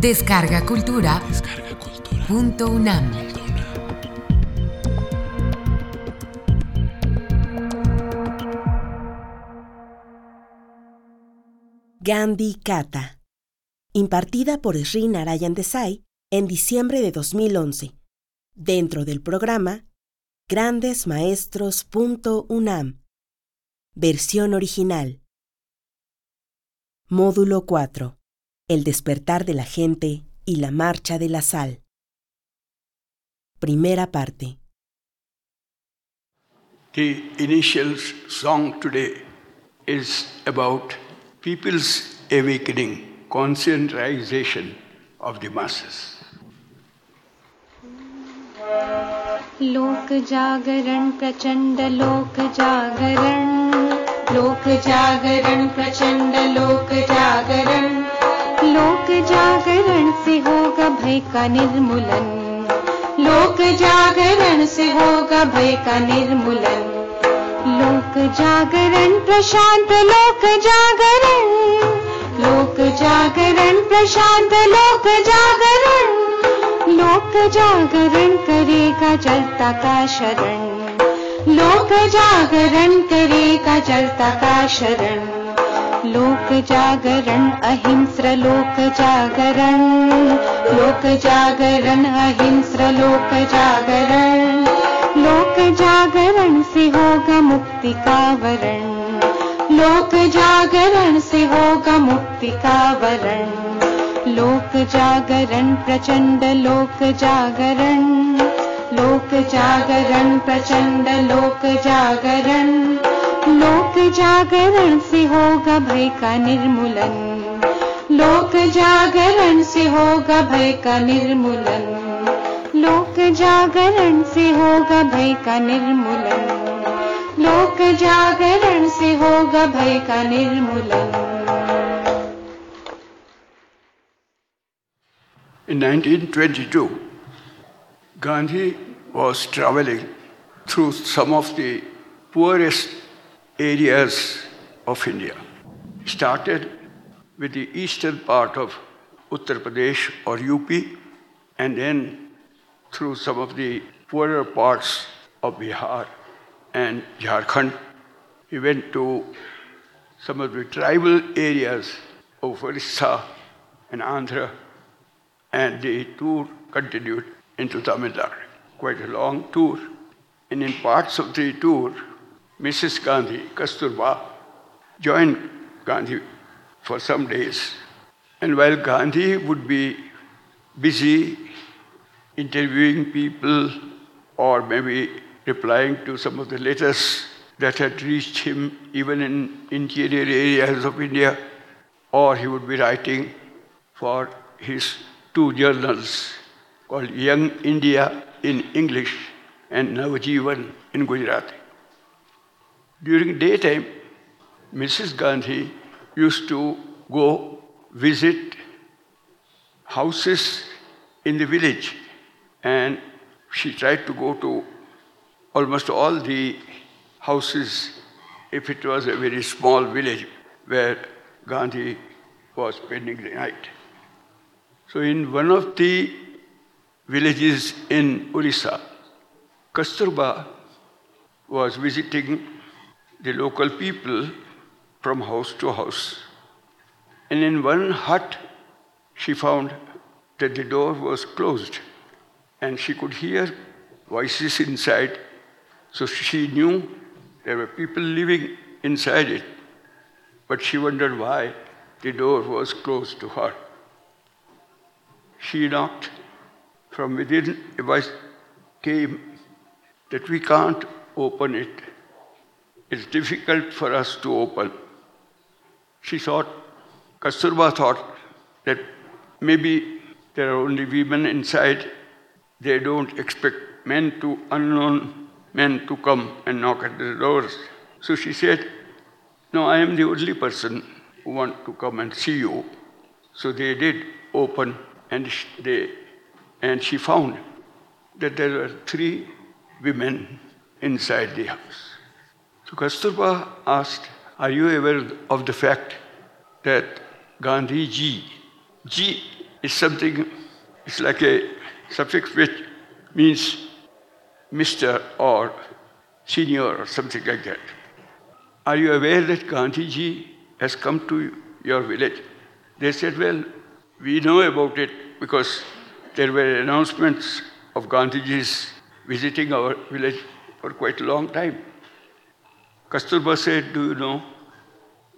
Descarga Cultura. Punto UNAM. Gandhi Kata. Impartida por Sri Narayan Desai en diciembre de 2011. Dentro del programa grandesmaestros.unam. Versión original. Módulo 4. El despertar de la gente y la marcha de la sal. Primera parte. The initial song today is about people's awakening, conscientization of the masses. लोक जागरण प्रचंड लोक जागरण लोक जागरण प्रचंड लोक जागरण लोक जागरण से होगा भय का निर्मूलन। लोक जागरण से होगा भय का निर्मूलन। लोक जागरण प्रशांत, लोक जागरण। लोक जागरण प्रशांत, लोक जागरण। लोक जागरण करेगा जलता का शरण। लोक जागरण करेगा जलता का शरण। लोक जागरण अहिंस्र लोक जागरण लोक जागरण अहिंस्र लोक जागरण लोक जागरण से होगा मुक्ति का वरण। लोक जागरण वरण। लोक जागरण लोक जागरण प्रचंड लोक जागरण लोक जागरण से होगा भय का निर्मूलन। लोक जागरण से होगा भय का निर्मूलन। लोक जागरण से होगा भय का निर्मूलन। लोक जागरण से होगा भय का निर्मूलन। In 1922, Gandhi was traveling through some of the poorest areas of India. Started with the eastern part of Uttar Pradesh or UP, and then through some of the poorer parts of Bihar and Jharkhand. He went to some of the tribal areas of Orissa and Andhra, and the tour continued into Tamil Nadu. Quite a long tour. And in parts of the tour, Mrs. Gandhi, Kasturba, joined Gandhi for some days. And while Gandhi would be busy interviewing people or maybe replying to some of the letters that had reached him even in interior areas of India, or he would be writing for his two journals called Young India in English and Navajivan in Gujarati. During daytime, Mrs. Gandhi used to go visit houses in the village and she tried to go to almost all the houses if it was a very small village where Gandhi was spending the night. So in one of the villages in Orissa, Kasturba was visiting the local people from house to house. And in one hut, she found that the door was closed and she could hear voices inside. So she knew there were people living inside it, but she wondered why the door was closed to her. She knocked. From within, a voice came that we can't open it. It's difficult for us to open. She thought, Kasturba thought that maybe there are only women inside. They don't expect men to, unknown men to come and knock at the doors. So she said, No, I am the only person who want to come and see you. So they did open and they and she found that there were three women inside the house. So Kasturba asked, Are you aware of the fact that Gandhi ji, ji is something, it's like a suffix which means Mr. or senior or something like that. Are you aware that Gandhi Ji has come to your village? They said, Well, we know about it because there were announcements of Gandhiji's visiting our village for quite a long time. Kasturba said, Do you know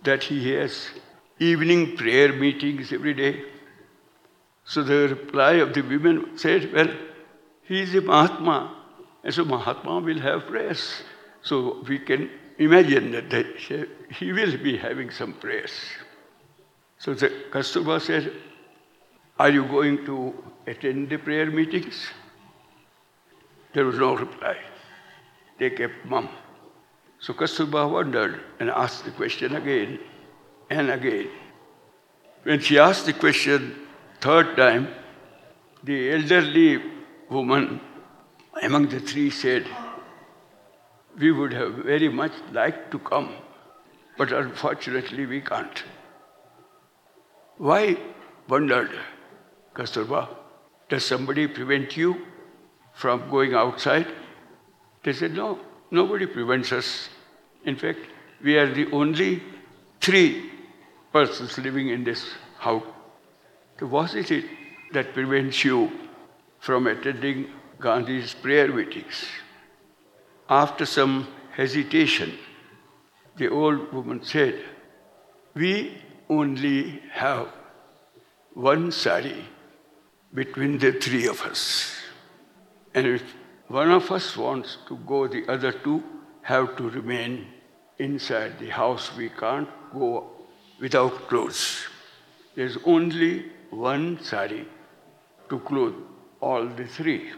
that he has evening prayer meetings every day? So the reply of the women said, Well, he is a Mahatma, and so Mahatma will have prayers. So we can imagine that he will be having some prayers. So the Kasturba said, Are you going to attend the prayer meetings? There was no reply. They kept mum. So Kasturba wondered and asked the question again and again. When she asked the question third time, the elderly woman among the three said, We would have very much liked to come, but unfortunately we can't. Why? wondered Kasturba. Does somebody prevent you from going outside? They said, No, nobody prevents us. In fact, we are the only three persons living in this house. So, what is it that prevents you from attending Gandhi's prayer meetings? After some hesitation, the old woman said, We only have one sari between the three of us. And one of us wants to go, the other two have to remain inside the house. We can't go without clothes. There's only one sari to clothe all the three.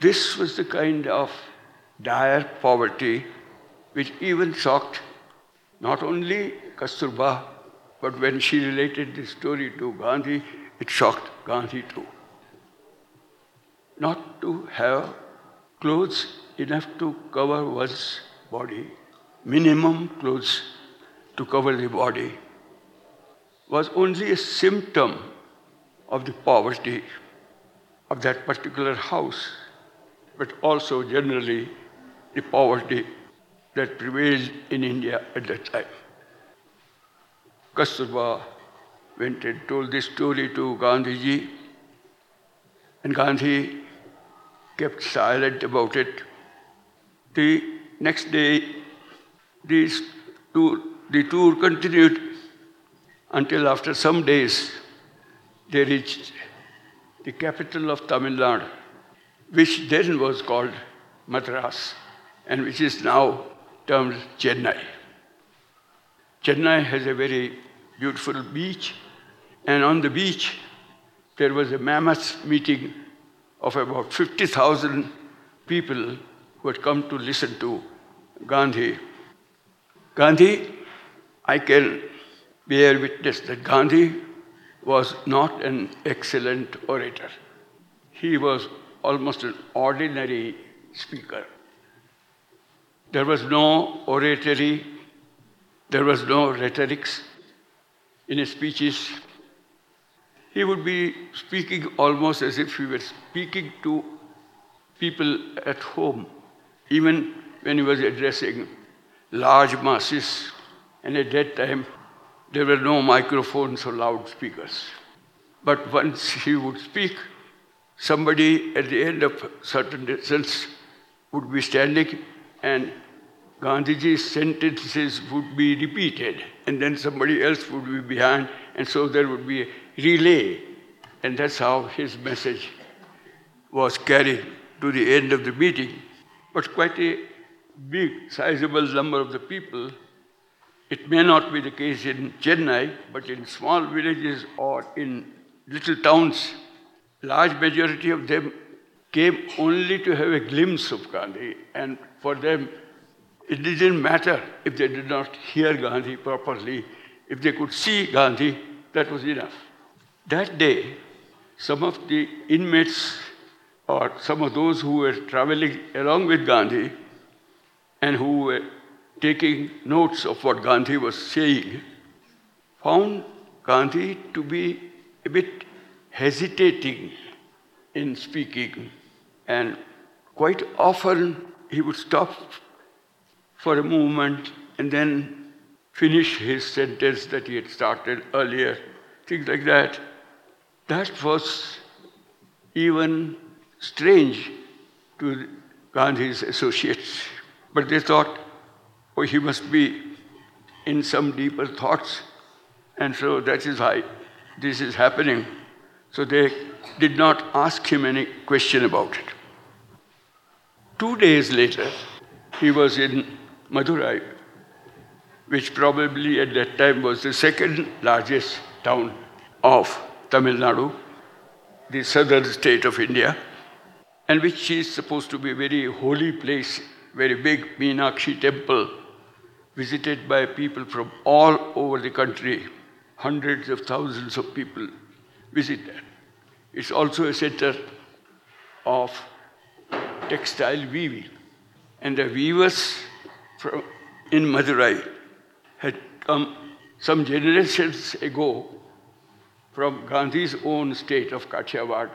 This was the kind of dire poverty which even shocked not only Kasturba, but when she related this story to Gandhi, it shocked Gandhi too not to have clothes enough to cover one's body, minimum clothes to cover the body, was only a symptom of the poverty of that particular house, but also generally the poverty that prevailed in India at that time. Kasturba went and told this story to Gandhiji, and Gandhi kept silent about it. The next day, these tour, the tour continued until after some days they reached the capital of Tamil Nadu, which then was called Madras and which is now termed Chennai. Chennai has a very beautiful beach, and on the beach there was a mammoth meeting of about 50,000 people who had come to listen to Gandhi. Gandhi, I can bear witness that Gandhi was not an excellent orator. He was almost an ordinary speaker. There was no oratory, there was no rhetorics in his speeches he would be speaking almost as if he were speaking to people at home, even when he was addressing large masses. And at that time, there were no microphones or loudspeakers. But once he would speak, somebody at the end of certain distance would be standing and Gandhiji's sentences would be repeated, and then somebody else would be behind, and so there would be a relay. And that's how his message was carried to the end of the meeting. But quite a big, sizable number of the people, it may not be the case in Chennai, but in small villages or in little towns, large majority of them came only to have a glimpse of Gandhi. And for them, it didn't matter if they did not hear Gandhi properly. If they could see Gandhi, that was enough. That day, some of the inmates or some of those who were traveling along with Gandhi and who were taking notes of what Gandhi was saying found Gandhi to be a bit hesitating in speaking, and quite often he would stop for a moment and then finish his sentence that he had started earlier, things like that. That was even strange to Gandhi's associates. But they thought, oh, he must be in some deeper thoughts, and so that is why this is happening. So they did not ask him any question about it. Two days later, he was in Madurai, which probably at that time was the second largest town of Tamil Nadu, the southern state of India, and which is supposed to be a very holy place, very big Meenakshi temple, visited by people from all over the country. Hundreds of thousands of people visit there. It's also a center of textile weaving. And the weavers from, in Madurai come some generations ago from Gandhi's own state of Kathiawar.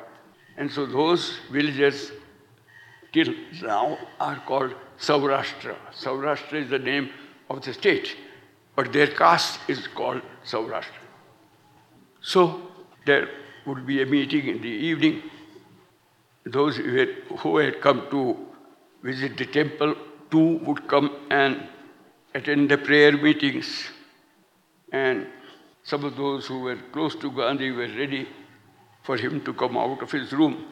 And so those villages till now are called Saurashtra. Saurashtra is the name of the state, but their caste is called Saurashtra. So there would be a meeting in the evening. Those who had, who had come to visit the temple, too would come and attend the prayer meetings. And some of those who were close to Gandhi were ready for him to come out of his room.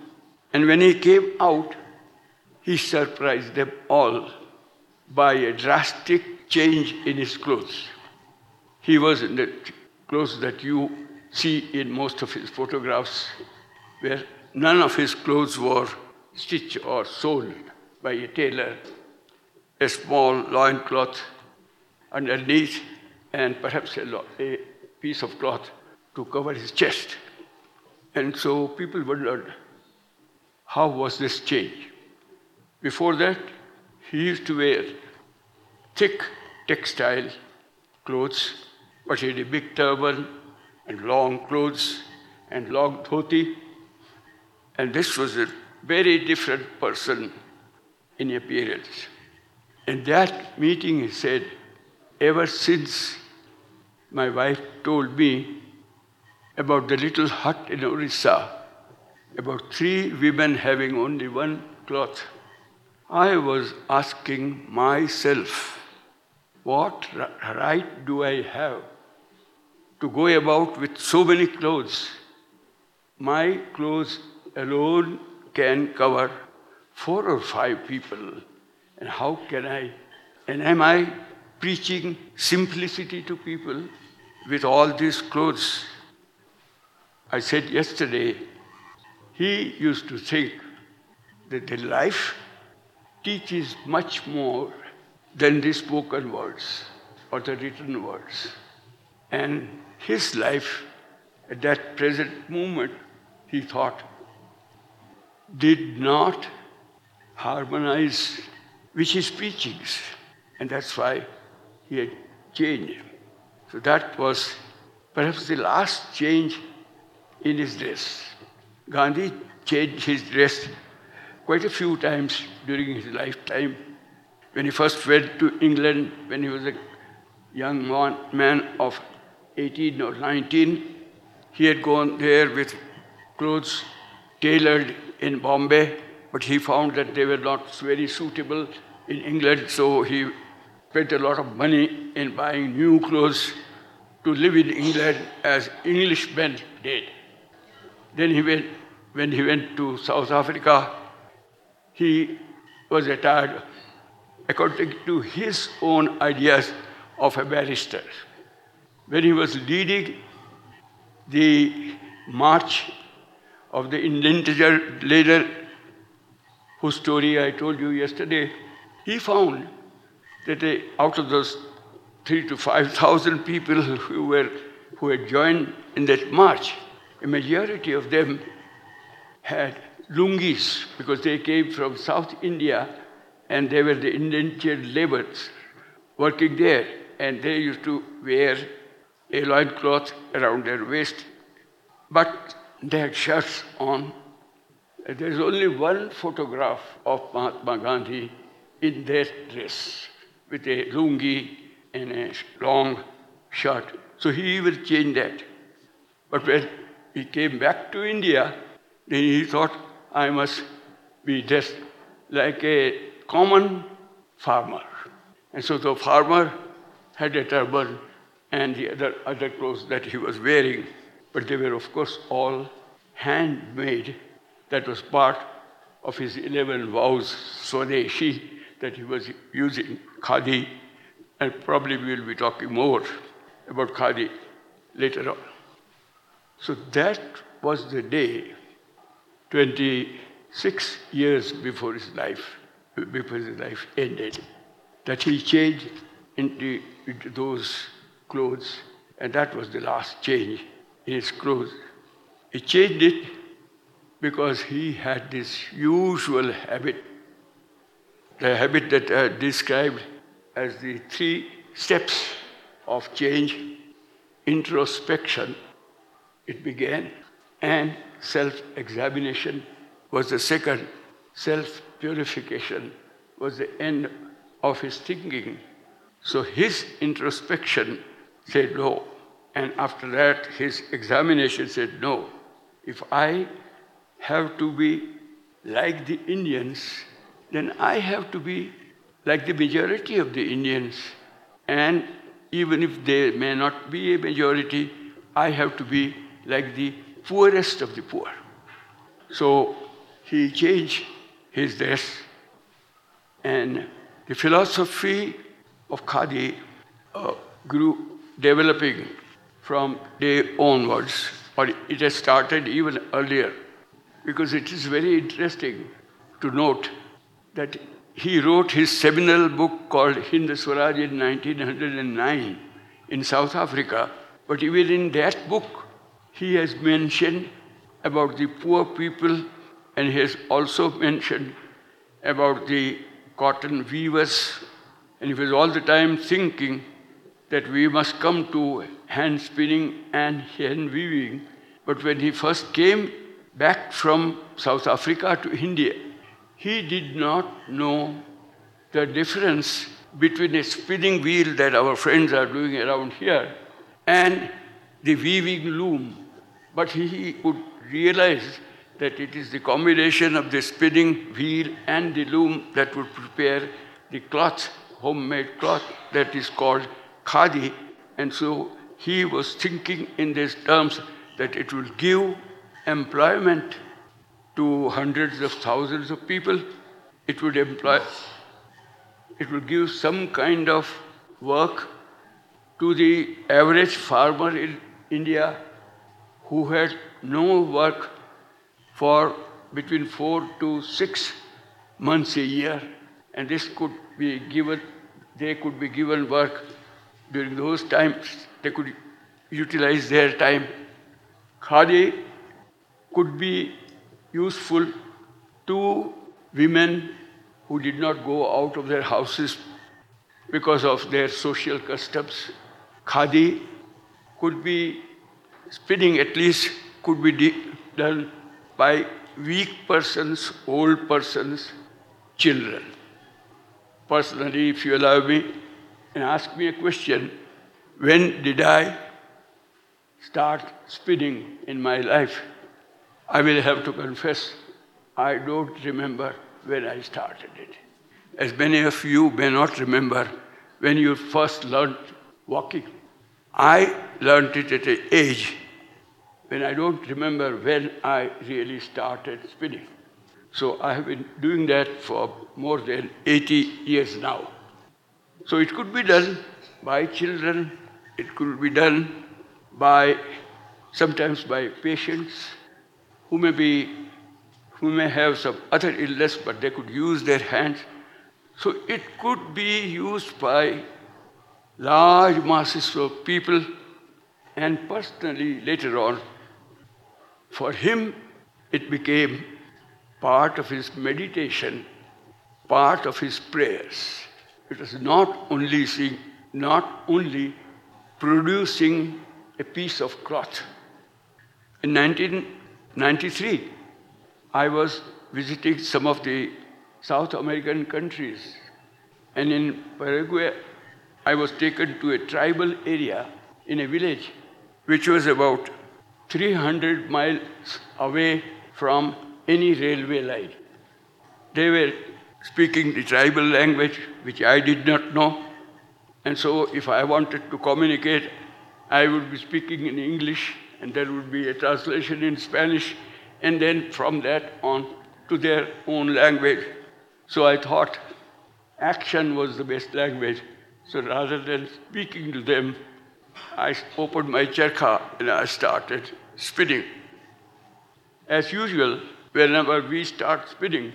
And when he came out, he surprised them all by a drastic change in his clothes. He was in the clothes that you see in most of his photographs, where none of his clothes were stitched or sewn by a tailor, a small loincloth underneath, and perhaps a, a piece of cloth to cover his chest. And so people wondered, how was this change? Before that, he used to wear thick textile clothes, but he had a big turban and long clothes and long dhoti. And this was a very different person in appearance. In that meeting, he said, Ever since my wife told me about the little hut in Orissa, about three women having only one cloth, I was asking myself, what right do I have to go about with so many clothes? My clothes alone can cover four or five people. And how can I? And am I preaching simplicity to people with all these clothes? I said yesterday, he used to think that the life teaches much more than the spoken words or the written words. And his life at that present moment, he thought, did not harmonize with his preachings. And that's why he had changed. So that was perhaps the last change in his dress. Gandhi changed his dress quite a few times during his lifetime. When he first went to England, when he was a young man of 18 or 19, he had gone there with clothes tailored in Bombay, but he found that they were not very suitable in England, so he spent a lot of money in buying new clothes to live in England as Englishmen did. Then he went, when he went to South Africa, he was attired according to his own ideas of a barrister. When he was leading the march of the indentured labor, whose story I told you yesterday, he found that they, out of those three to five thousand people who were who had joined in that march, a majority of them had lungis because they came from South India and they were the indentured laborers working there and they used to wear a loincloth around their waist. But They had shirts on. There is only one photograph of Mahatma Gandhi in that dress with a lungi and a long shirt. So he will change that. But when he came back to India, then he thought, I must be dressed like a common farmer. And so the farmer had a turban and the other, other clothes that he was wearing, but they were, of course, all handmade. That was part of his 11 vows, Swadeshi, that he was using khadi, and probably we will be talking more about khadi later on. So that was the day, 26 years before his life, before his life ended, that he changed into, into those clothes, and that was the last change in his clothes. He changed it because he had this usual habit, the habit that I described as the three steps of change introspection, it began, and self examination was the second. Self purification was the end of his thinking. So his introspection said no. And after that, his examination said no. If I have to be like the Indians, then I have to be like the majority of the Indians. And even if they may not be a majority, I have to be like the poorest of the poor. So he changed his dress, and the philosophy of Khadi uh, grew developing from day onwards, or it has started even earlier, because it is very interesting to note that he wrote his seminal book called Hind Swaraj in 1909 in South Africa, but even in that book, he has mentioned about the poor people and he has also mentioned about the cotton weavers. And he was all the time thinking that we must come to hand spinning and hand weaving. But when he first came back from South Africa to India, he did not know the difference between a spinning wheel that our friends are doing around here and the weaving loom. But he would realize that it is the combination of the spinning wheel and the loom that would prepare the cloth, homemade cloth, that is called khadi. And so he was thinking in these terms that it will give employment to hundreds of thousands of people. It would employ, it would give some kind of work to the average farmer in India who had no work for between four to six months a year. And this could be given, they could be given work during those times. They could utilize their time. Khadi could be useful to women who did not go out of their houses because of their social customs. Khadi could be spinning at least could be done by weak persons, old persons, children. Personally, if you allow me, and ask me a question, when did I start spinning in my life? I will have to confess, I don't remember when I started it. As many of you may not remember when you first learned walking. I learned it at an age when I don't remember when I really started spinning. So I have been doing that for more than 80 years now. So it could be done by children, it could be done by sometimes by patients who may be who may have some other illness but they could use their hands. So it could be used by large masses of people and personally later on for him it became part of his meditation, part of his prayers. It was not only seeing, not only producing a piece of cloth. In 19 93, I was visiting some of the South American countries. And in Paraguay, I was taken to a tribal area in a village which was about 300 miles away from any railway line. They were speaking the tribal language, which I did not know. And so, if I wanted to communicate, I would be speaking in English, and there would be a translation in Spanish, and then from that on to their own language. So I thought action was the best language. So rather than speaking to them, I opened my charkha and I started spinning. As usual, whenever we start spinning,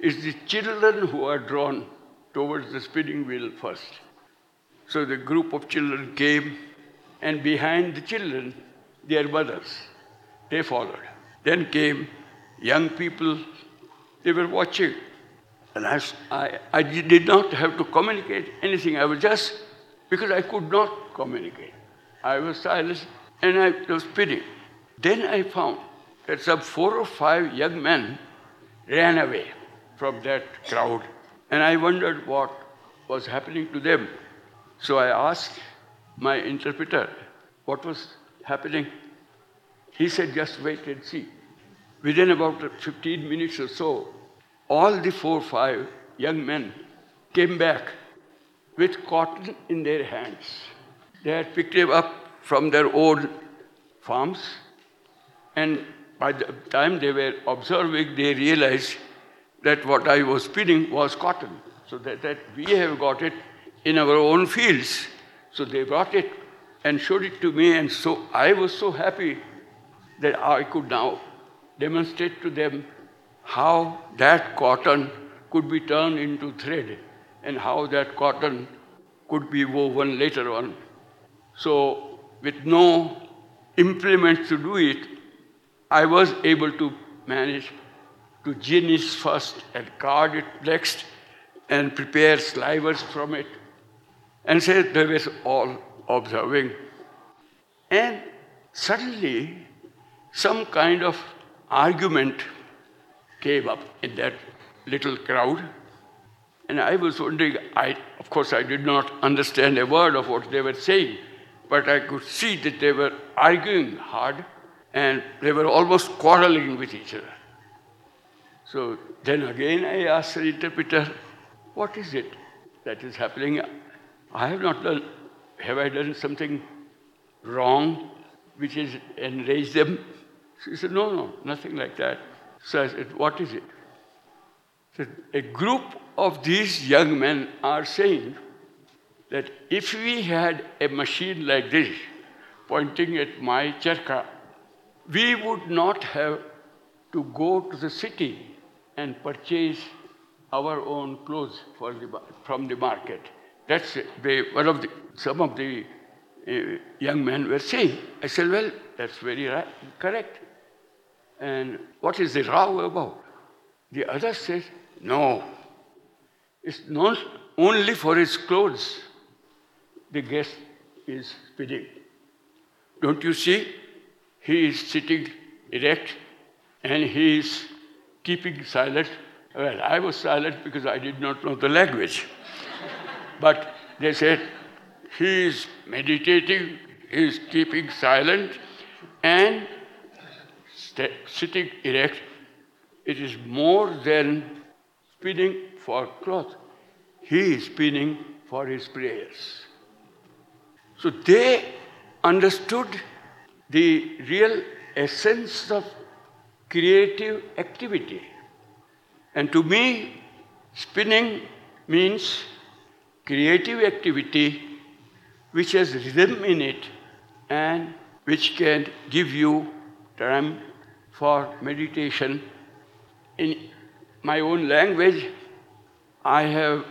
it's the children who are drawn towards the spinning wheel first. So the group of children came, and behind the children, their mothers. They followed. Then came young people, they were watching. And I, I, I did not have to communicate anything. I was just, because I could not communicate. I was silent and I was spinning. Then I found that some four or five young men ran away from that crowd. And I wondered what was happening to them. So I asked my interpreter what was happening. He said, just wait and see. Within about 15 minutes or so, all the four or five young men came back with cotton in their hands. They had picked it up from their own farms, and by the time they were observing, they realized that what I was spinning was cotton. So that, that we have got it in our own fields. So they brought it and showed it to me, and so I was so happy that I could now demonstrate to them how that cotton could be turned into thread and how that cotton could be woven later on. So, with no implements to do it, I was able to manage to gin it first and card it next and prepare slivers from it. And so they were all observing. And suddenly, some kind of argument came up in that little crowd. And I was wondering, I, of course, I did not understand a word of what they were saying, but I could see that they were arguing hard and they were almost quarreling with each other. So then again I asked the interpreter, what is it that is happening? I have not done, have I done something wrong which has enraged them? She said, no, no, nothing like that. So I said, what is it? She Said, a group of these young men are saying that if we had a machine like this pointing at my charkha, we would not have to go to the city and purchase our own clothes the, from the market. That's one of the, some of the uh, young men were saying. I said, well, that's very right, correct. And what is the row about? The other says, no. It's not only for his clothes the guest is spinning. Don't you see? He is sitting erect and he is keeping silent. Well, I was silent because I did not know the language. But they said, he is meditating, he is keeping silent, and sitting erect, it is more than spinning for cloth. He is spinning for his prayers. So they understood the real essence of creative activity. And to me, spinning means creative activity which has rhythm in it and which can give you time for meditation. In my own language, I have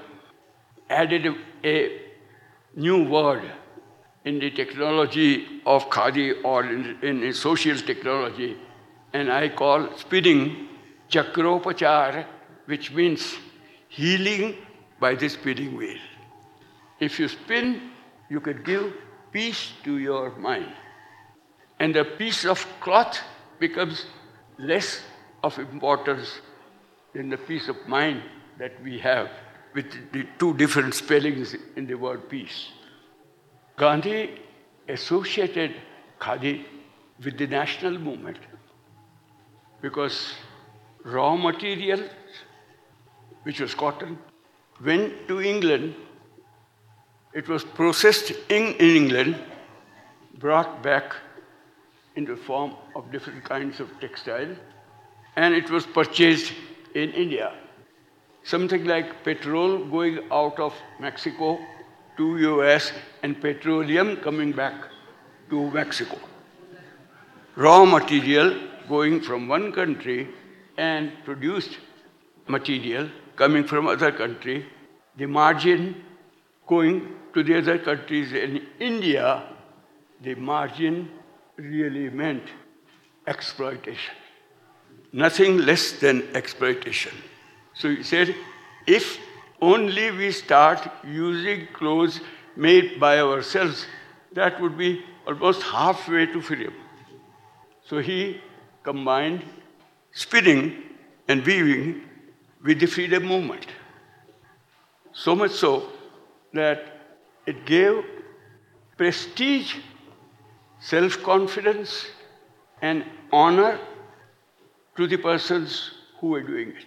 added a, new word in the technology of Khadi or in, in social technology, and I call spinning chakropachar, which means healing by the spinning wheel. If you spin, you can give peace to your mind. And a piece of cloth becomes less of importance than the peace of mind that we have with the two different spellings in the word peace. Gandhi associated Khadi with the national movement because raw material, which was cotton, went to England. It was processed in, in England, brought back in the form of different kinds of textile, and it was purchased in India. Something like petrol going out of Mexico to US and petroleum coming back to Mexico. Raw material going from one country and produced material coming from other country, the margin going to the other countries in India, the margin really meant exploitation. Nothing less than exploitation. So he said, if only we start using clothes made by ourselves, that would be almost halfway to freedom. So he combined spinning and weaving with the freedom movement. So much so that it gave prestige, self confidence, and honor to the persons who were doing it.